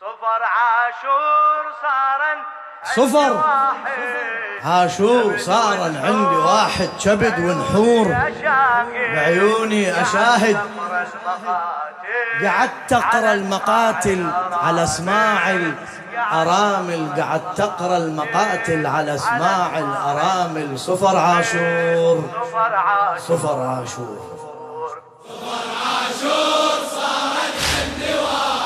صفر عاشور صارا صفر. عاشور صارا عندي واحد كبد ونحور. بعيوني أشاهد. قعدت تقرا المقاتل على أسماع الأرامل. قعدت تقرا المقاتل على أسماع الأرامل. صفر عاشور. صفر عاشور. الشاعر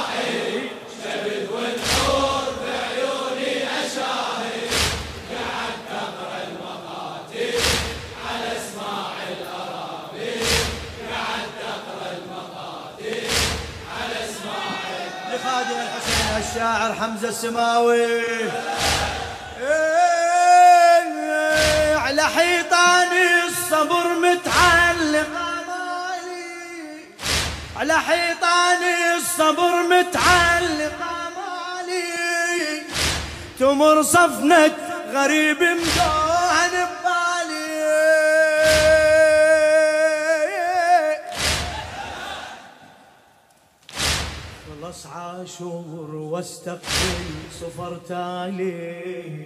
حمزة السماوي. إيه، على حيطان الصبر متعلق على حيطان الصبر متعلق مالي تمر صفنة غريب مدوهن خلص عاشور واستقبل صفر تالي.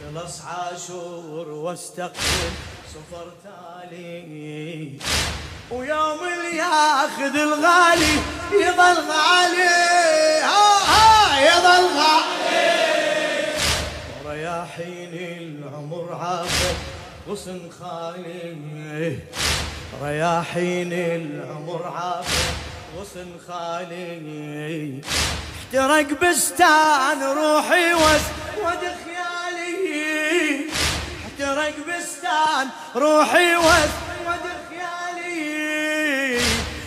خلص عاشور واستقبل صفر تالي. ويوم اللي ياخذ الغالي يظل غالي. ها ها يظل غالي. ورياحين العمر عافر غصن خالي. رياحين العمر عافر غصن خالي. احترق بستان روحي واسود خيالي. احترق بستان روحي واسود خيالي.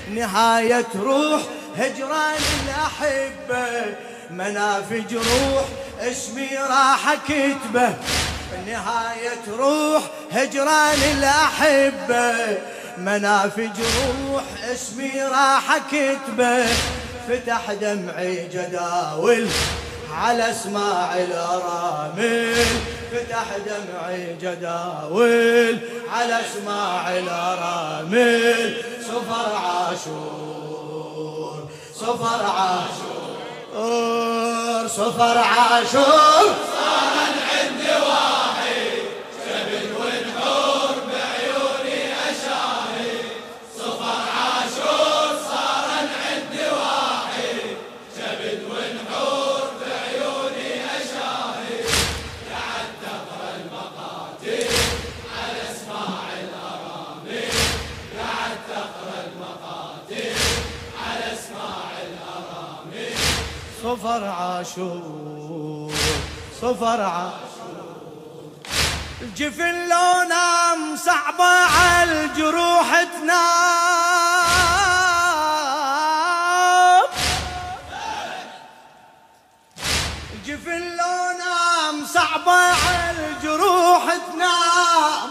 نهاية روح هجران الأحبة. منافج روح اسمي راح كتبه. نهاية روح هجران الأحبة. منافج روح اسمي راح كتبه. فتح دمعي جداول على أسماع الأرامل. فتح دمعي جداول على أسماع الأرامل. صفر عاشور صفر عاشور صفر عاشور. صفر عاشور صفر عاشور. الجفن لو نام صعبة على الجروح تنام. الجفن لو نام صعبة على الجروح تنام.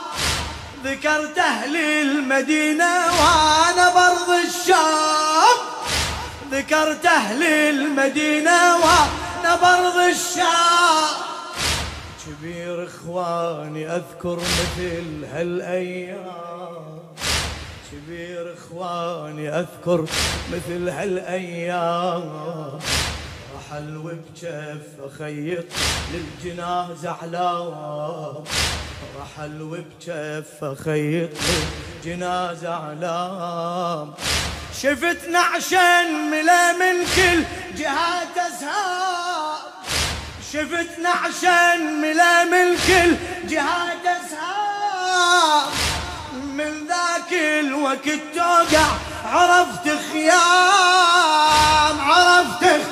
ذكرت أهل المدينة وأنا برض الشام. ذكرت أهل المدينة ونبرض الشام. كبير إخواني أذكر مثل هالأيام. كبير إخواني أذكر مثل هالأيام. رحل وبجف خيط للجنازة علام رحل وبجف خيط للجنازة علام شفت نعشا ملا من كل جهات أزهار. شفت نعشا ملا من كل جهات أزهار. من ذاك الوقت توقع عرفت خيام عرفت خيام.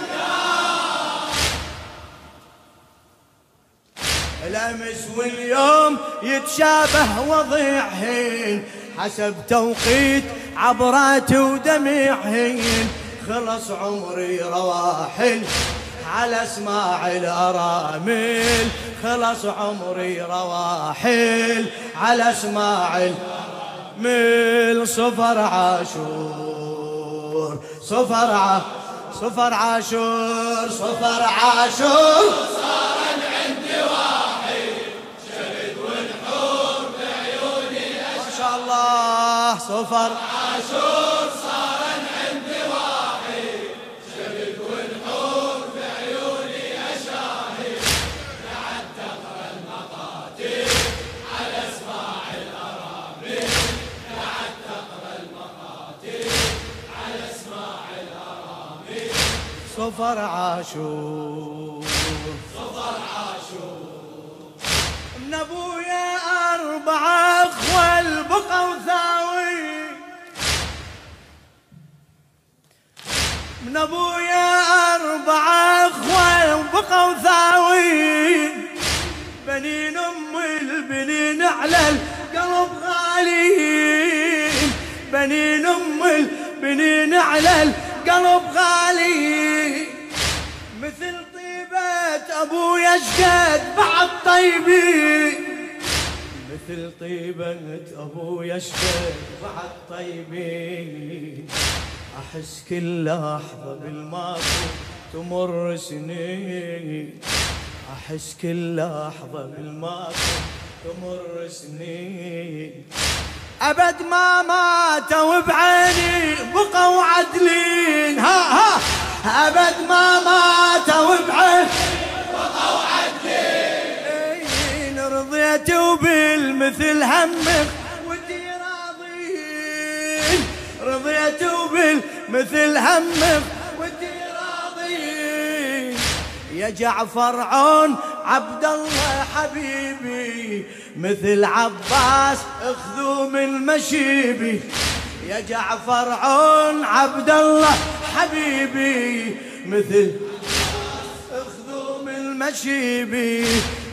الامس واليوم يتشابه وضيعهن. حسب توقيت عبرات ودمعهن. خلص عمري رواحل على أسماع الأرامل. خلص عمري رواحل على أسماع الأرامل. صفر عاشور صفر ع... صفر عاشور صفر عاشور. صفر. عاشور صار عندي واحد شبك والحور في عيوني أشاهد بعد تقرا المقاتل على اسماع الأرامل بعد تقرا المقاتل على اسماع الأرامل صفر عاشور. بنين أم البنين على القلب غاليين. بنين أم البنين على القلب غالي مثل طيبة ابويا شقد بعد طيبين مثل طيبة ابويا شقد بعد طيبين أحس كل لحظة بالماضي تمر سنين. أحس كل لحظة بالماضي تمر سنين. أبد ما ماتوا بعيني بقوا عدلين ها ها. أبد ما ماتوا بعيني بقوا عدلين رضيت وبالمثل همك ودي راضين. رضيت وبالمثل همك يا جعفر عون عبد الله حبيبي مثل عباس اخذوا من مشيبي. يا جعفر عون عبد الله حبيبي مثل اخذوا من مشيبي.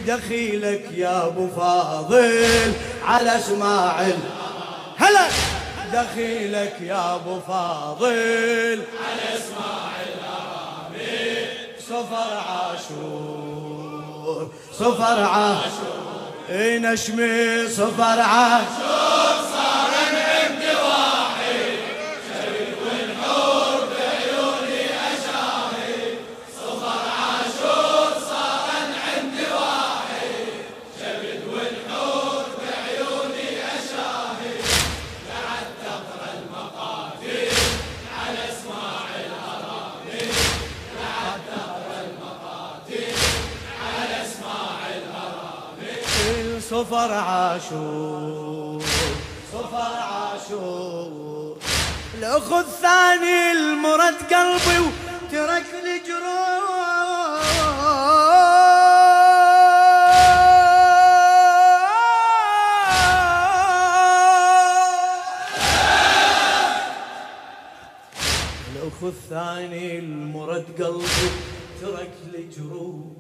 دخيلك يا ابو فاضل على اسماعيل. هلا! دخيلك يا ابو فاضل على اسماعيل. صفر عاشور صفر عاشور. اي نشمي صفر عاشور. عاشور صفر عاشور المرد قلبي وترك لي جروح. الاخو الثاني المرد قلبي ترك لي جروح.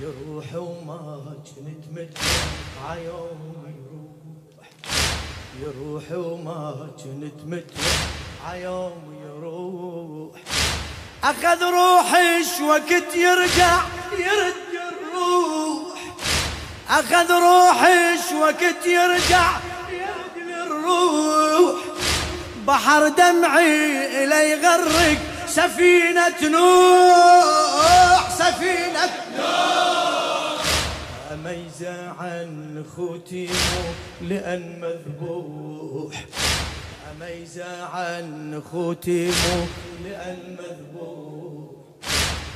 يروح وما كنت متوقع يوم يروح. يروح وما كنت متوقع يوم يروح. أخذ روحش وقت يرجع؟ يرد الروح أخذ روحش وقت يرجع؟ يرد الروح بحر دمعي الي يغرق. سفينة نوح سفينة نوح. أميزة عن خوتي مو لأن مذبوح. أميزة عن خوتي مو لأن مذبوح.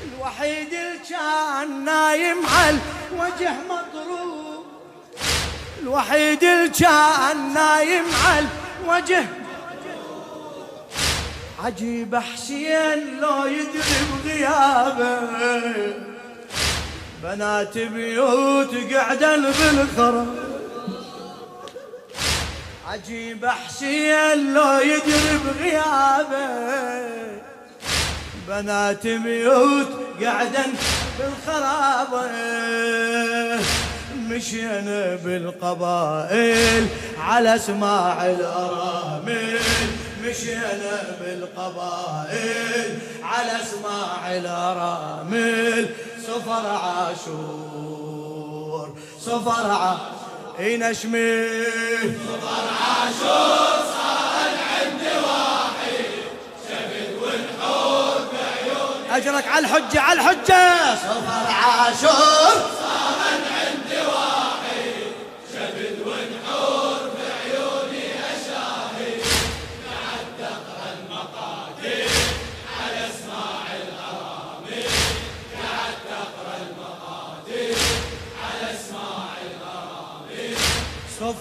الوحيد اللي كان نايم على الوجه مطروح. الوحيد اللي كان نايم على الوجه عجيب حسين لو يدري بغيابه بنات بيوت قعدن بالخراب عجيب حسين لو يدري بغيابه. بنات بيوت قعدن بالخرابة. مشينا بالقبائل على اسماع الأرامل. مشينا بالقبائل على أسماع الأرامل. صفر عاشور صفر ع إي نشمي صفر عاشور صار عندي واحد. شبد والحور بعيوني أجرك على الحجة على الحجة. صفر عاشور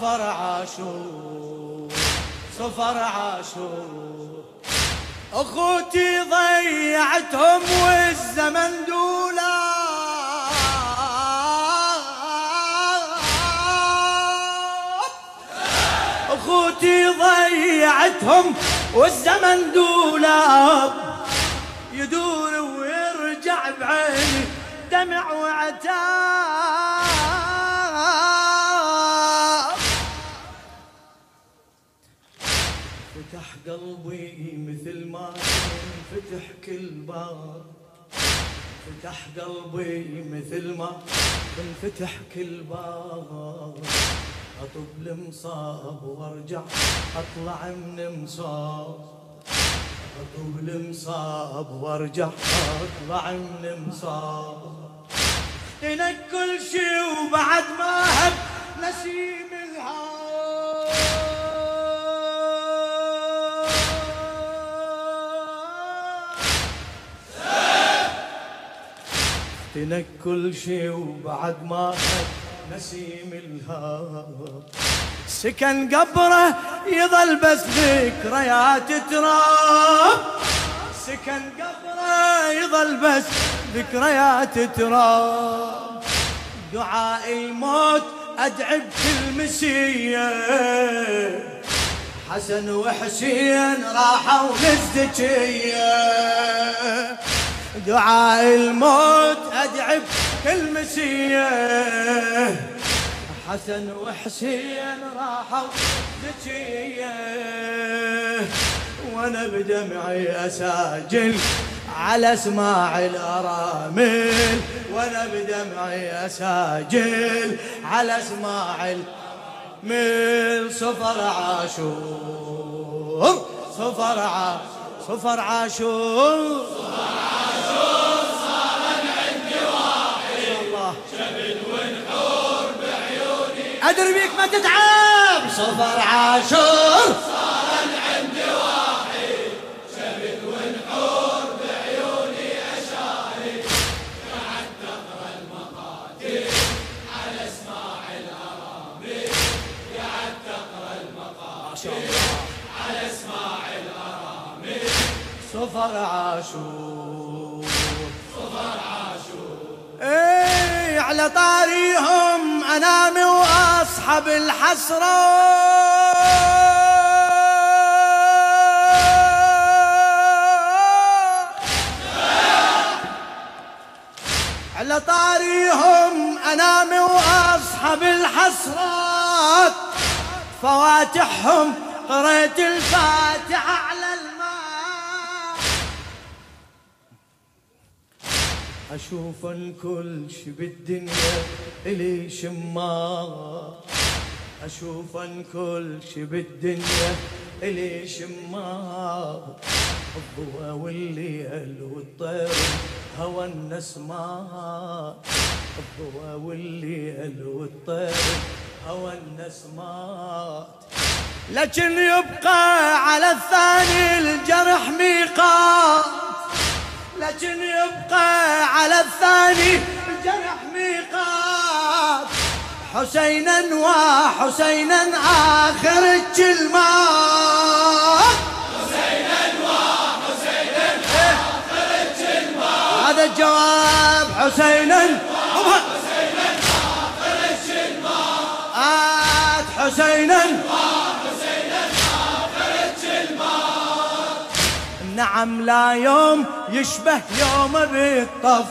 صفر عاشور صفر عاشور. أخوتي ضيعتهم والزمن دولا. أخوتي ضيعتهم والزمن دولاب يدور ويرجع بعيني دمع وعتاب. قلبي مثل ما فتح كل باب. فتح قلبي مثل ما انفتح كل باب. أطب المصاب وأرجع أطلع من مصاب. أطب المصاب وأرجع أطلع من مصاب. لك كل شي وبعد ما هب نسيم الهاب تنك كل شي وبعد ما هب نسيم الهاب سكن قبره يظل بس ذكريات تراب سكن قبره يظل بس ذكريات تراب دعاء الموت ادعي بكل مسيه حسن وحسين راحوا للزكية. دعاء الموت ادعي بكل مسيه حسن وحسين راحوا زكيه وأنا بدمعي أساجل على أسماع الأرامل. وأنا بدمعي أساجل على أسماع الأرامل. صفر عاشور. صفر عاشور. صفر عاشور. أدري بيك ما تتعب. صفر عاشور. صار عندي واحد شبل ونحور بعيوني اشاهد قعدت تقرا المقاتل على اسماع الارامل قعدت تقرا المقاتل على اسماع الارامل صفر عاشور. صفر عاشور. إيه. على طاريهم انامي واصحب الحسرة. على طاريهم انامي واصحب الحسرات فواتحهم قريت الفاتحة. أشوف الكل شي بالدنيا إلي شمار أشوف الكل شي بالدنيا إلي شمار الضوء والليل والطير هوى النسمات الضوء والليل والطير هوى النسمات لكن يبقى على الثاني الجرح ميقات. لكن يبقى على الثاني. الجرح ميقات. حسينا وحسينا آخر الكلمات حسينا وحسينا آخر الكلمات هذا الجواب حسينا حسينا آخر الكلمات حسينا نعم لا يوم يشبه يوم بالطف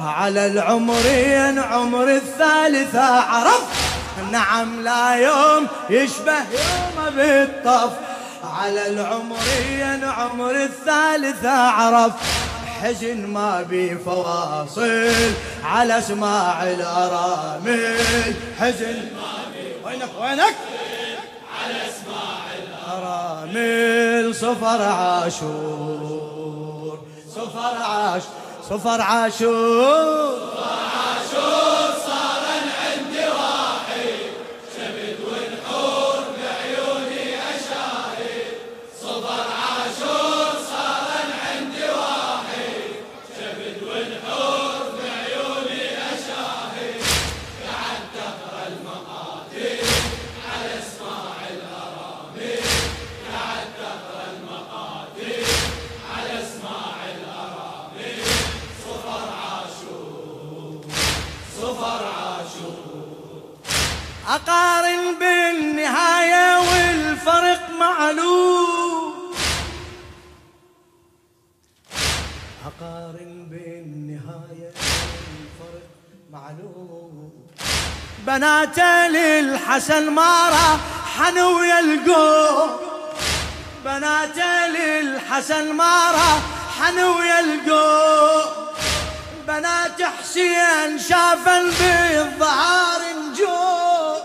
على العمرين عمر الثالثة عرف. نعم لا يوم يشبه يوم بالطف على العمرين عمر الثالثة عرف. حزن ما بي فواصل على اسماع الأرامل. حزن ما بي وينك؟ وينك؟ أرامل صفر عاشور. صفر عاش صفر عاشور. أقارن أقارن بالنهاية والفرق معلوم. بناته للحسن ما راح ويا القوم بناته للحسن ما راح ويا القوم بنات حسين شافن بالظهار نجوم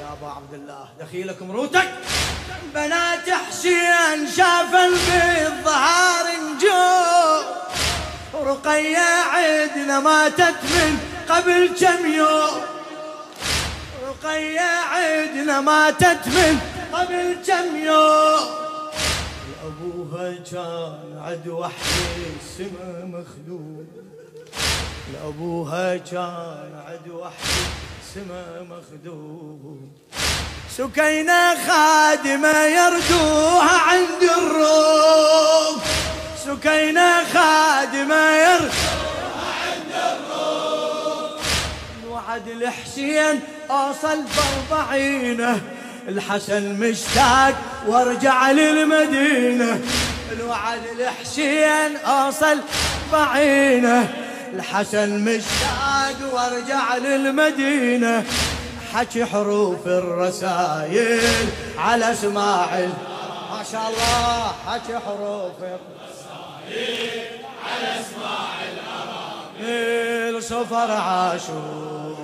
يا أبو عبد الله دخيلك مروتك بنات حسين شافن بالظهار نجوم رقية عدنا ماتت من قبل كم يوم. رقية عدنا ماتت من قبل كم يوم. أبوها كان عد وحدي السما مخدوم. لأبوها كان عد وحدي سما مخدوم. سكينة خادمة يردوها عند الروم. سكينة خادمة يردوها عند الروم وعد الحسين أوصل بأربعينه الحسن مشتاق وارجع للمدينة. الوعد الحسين أوصل بعينه الحسن مشتاق وارجع للمدينة. حكي حروف الرسايل على اسماعيل ما شاء الله حكي حروف الرسايل. على اسماعيل صفر عاشور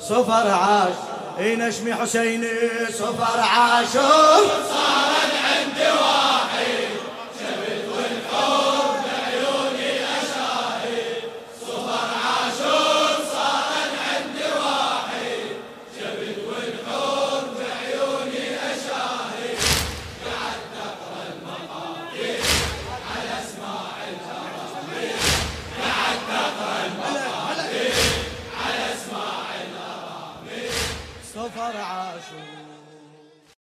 صفر عاشور إي نشمي حسيني صفر عاشور. صارت